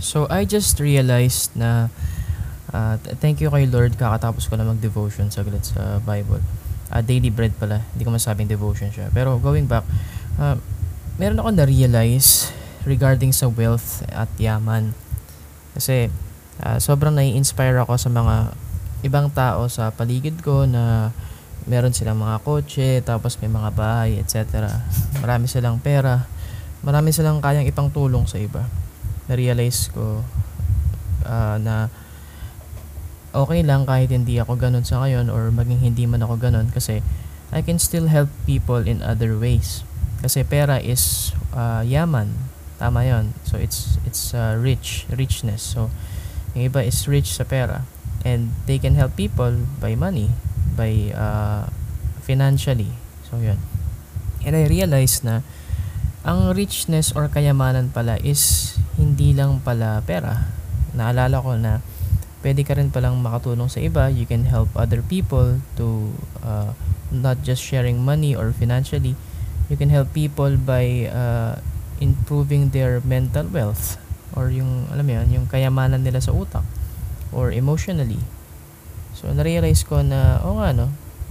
So, I just realized na uh, thank you kay Lord kakatapos ko na mag-devotion saglit sa Bible. Uh, daily bread pala. Hindi ko masabing devotion siya. Pero going back, uh, meron ako na-realize regarding sa wealth at yaman. Kasi uh, sobrang nai-inspire ako sa mga ibang tao sa paligid ko na meron silang mga kotse, tapos may mga bahay, etc. Marami silang pera. Marami silang kayang ipang tulong sa iba. Na-realize ko uh, na okay lang kahit hindi ako ganun sa ngayon or maging hindi man ako ganun kasi I can still help people in other ways. Kasi pera is uh, yaman. Tama yon So it's it's uh, rich, richness. So yung iba is rich sa pera and they can help people by money by uh, financially. So, yun. And I realized na ang richness or kayamanan pala is hindi lang pala pera. Naalala ko na pwede ka rin palang makatulong sa iba. You can help other people to uh, not just sharing money or financially. You can help people by uh, improving their mental wealth or yung, alam mo yun, yung kayamanan nila sa utak or emotionally. So, narealize ko na, o oh, nga no,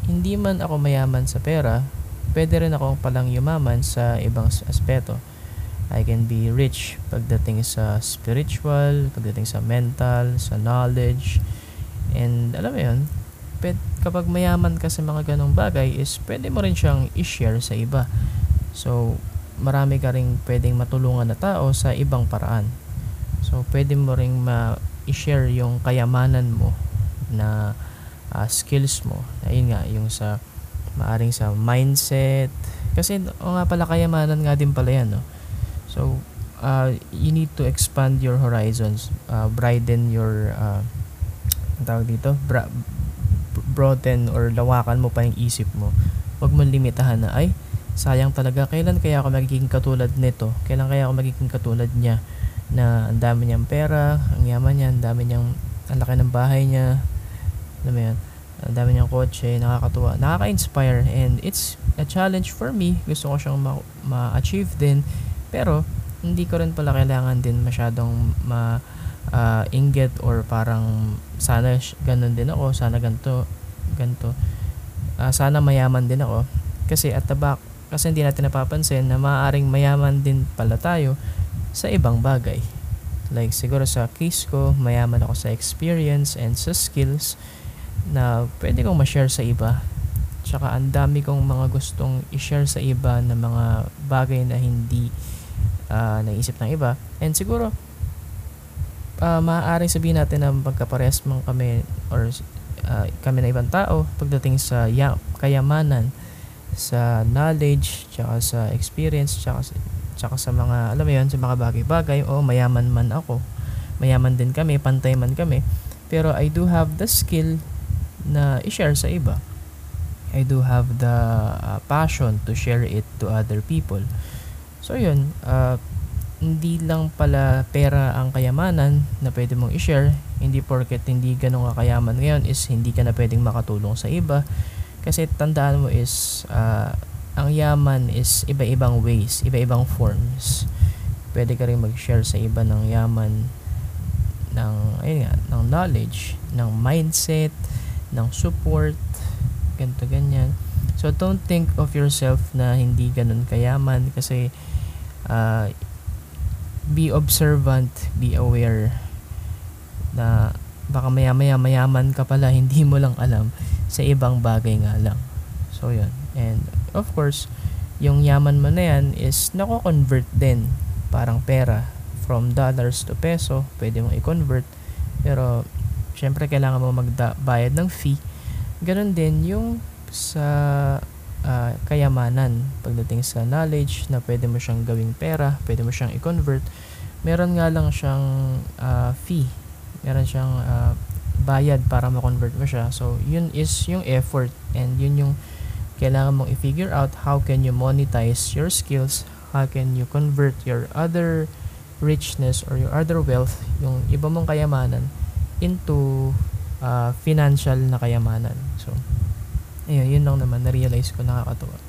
hindi man ako mayaman sa pera, pwede rin akong palang yumaman sa ibang aspeto. I can be rich pagdating sa spiritual, pagdating sa mental, sa knowledge, and alam mo yun, pwede, kapag mayaman ka sa mga ganong bagay is pwede mo rin siyang i-share sa iba. So, marami ka rin pwedeng matulungan na tao sa ibang paraan. So, pwede mo rin ma-share yung kayamanan mo na uh, skills mo. Ayun nga, yung sa maaring sa mindset. Kasi o nga pala kayamanan nga din pala yan, no? So, uh, you need to expand your horizons, uh, broaden your uh, tawag dito, bra- broaden or lawakan mo pa yung isip mo. Huwag mo limitahan na, ay, sayang talaga, kailan kaya ako magiging katulad nito? Kailan kaya ako magiging katulad niya? Na ang dami niyang pera, ang yaman niya, ang dami niyang, ang laki ng bahay niya, alam mo yan, ang dami niyang kotse, nakakatuwa, nakaka-inspire and it's a challenge for me. Gusto ko siyang ma- ma-achieve din. Pero, hindi ko rin pala kailangan din masyadong ma uh, inget or parang sana ganun din ako, sana ganto, ganto. Uh, sana mayaman din ako. Kasi at the back, kasi hindi natin napapansin na maaaring mayaman din pala tayo sa ibang bagay. Like siguro sa case ko, mayaman ako sa experience and sa skills na pwede kong ma-share sa iba. Tsaka ang dami kong mga gustong i-share sa iba na mga bagay na hindi uh, naisip ng iba. And siguro, uh, maaaring sabihin natin na magkaparehas man kami or uh, kami na ibang tao pagdating sa ya- kayamanan, sa knowledge, tsaka sa experience, tsaka sa, tsaka sa mga, alam mo yun, sa mga bagay-bagay. O, mayaman man ako. Mayaman din kami, pantay man kami. Pero I do have the skill na i-share sa iba. I do have the uh, passion to share it to other people. So yun, uh, hindi lang pala pera ang kayamanan na pwede mong i-share. Hindi porket hindi ganun ka kayaman ngayon is hindi ka na pwedeng makatulong sa iba. Kasi tandaan mo is uh, ang yaman is iba-ibang ways, iba-ibang forms. Pwede ka rin mag-share sa iba ng yaman ng ayun nga, ng knowledge, ng mindset, ng support, ganto ganyan. So don't think of yourself na hindi ganun kayaman kasi uh, be observant, be aware na baka maya-maya mayaman ka pala, hindi mo lang alam sa ibang bagay nga lang. So yun. And of course, yung yaman mo na yan is nako-convert din parang pera from dollars to peso, pwede mong i-convert. Pero syempre kailangan mo magbayad ng fee. Ganon din yung sa uh, kayamanan pagdating sa knowledge na pwede mo siyang gawing pera, pwede mo siyang i-convert. Meron nga lang siyang uh, fee. Meron siyang uh, bayad para ma-convert mo siya. So, yun is yung effort and yun yung kailangan mong i-figure out how can you monetize your skills, how can you convert your other richness or your other wealth, yung iba mong kayamanan into uh, financial na kayamanan. So, ayun, yun lang naman, na-realize ko nakakatuwa.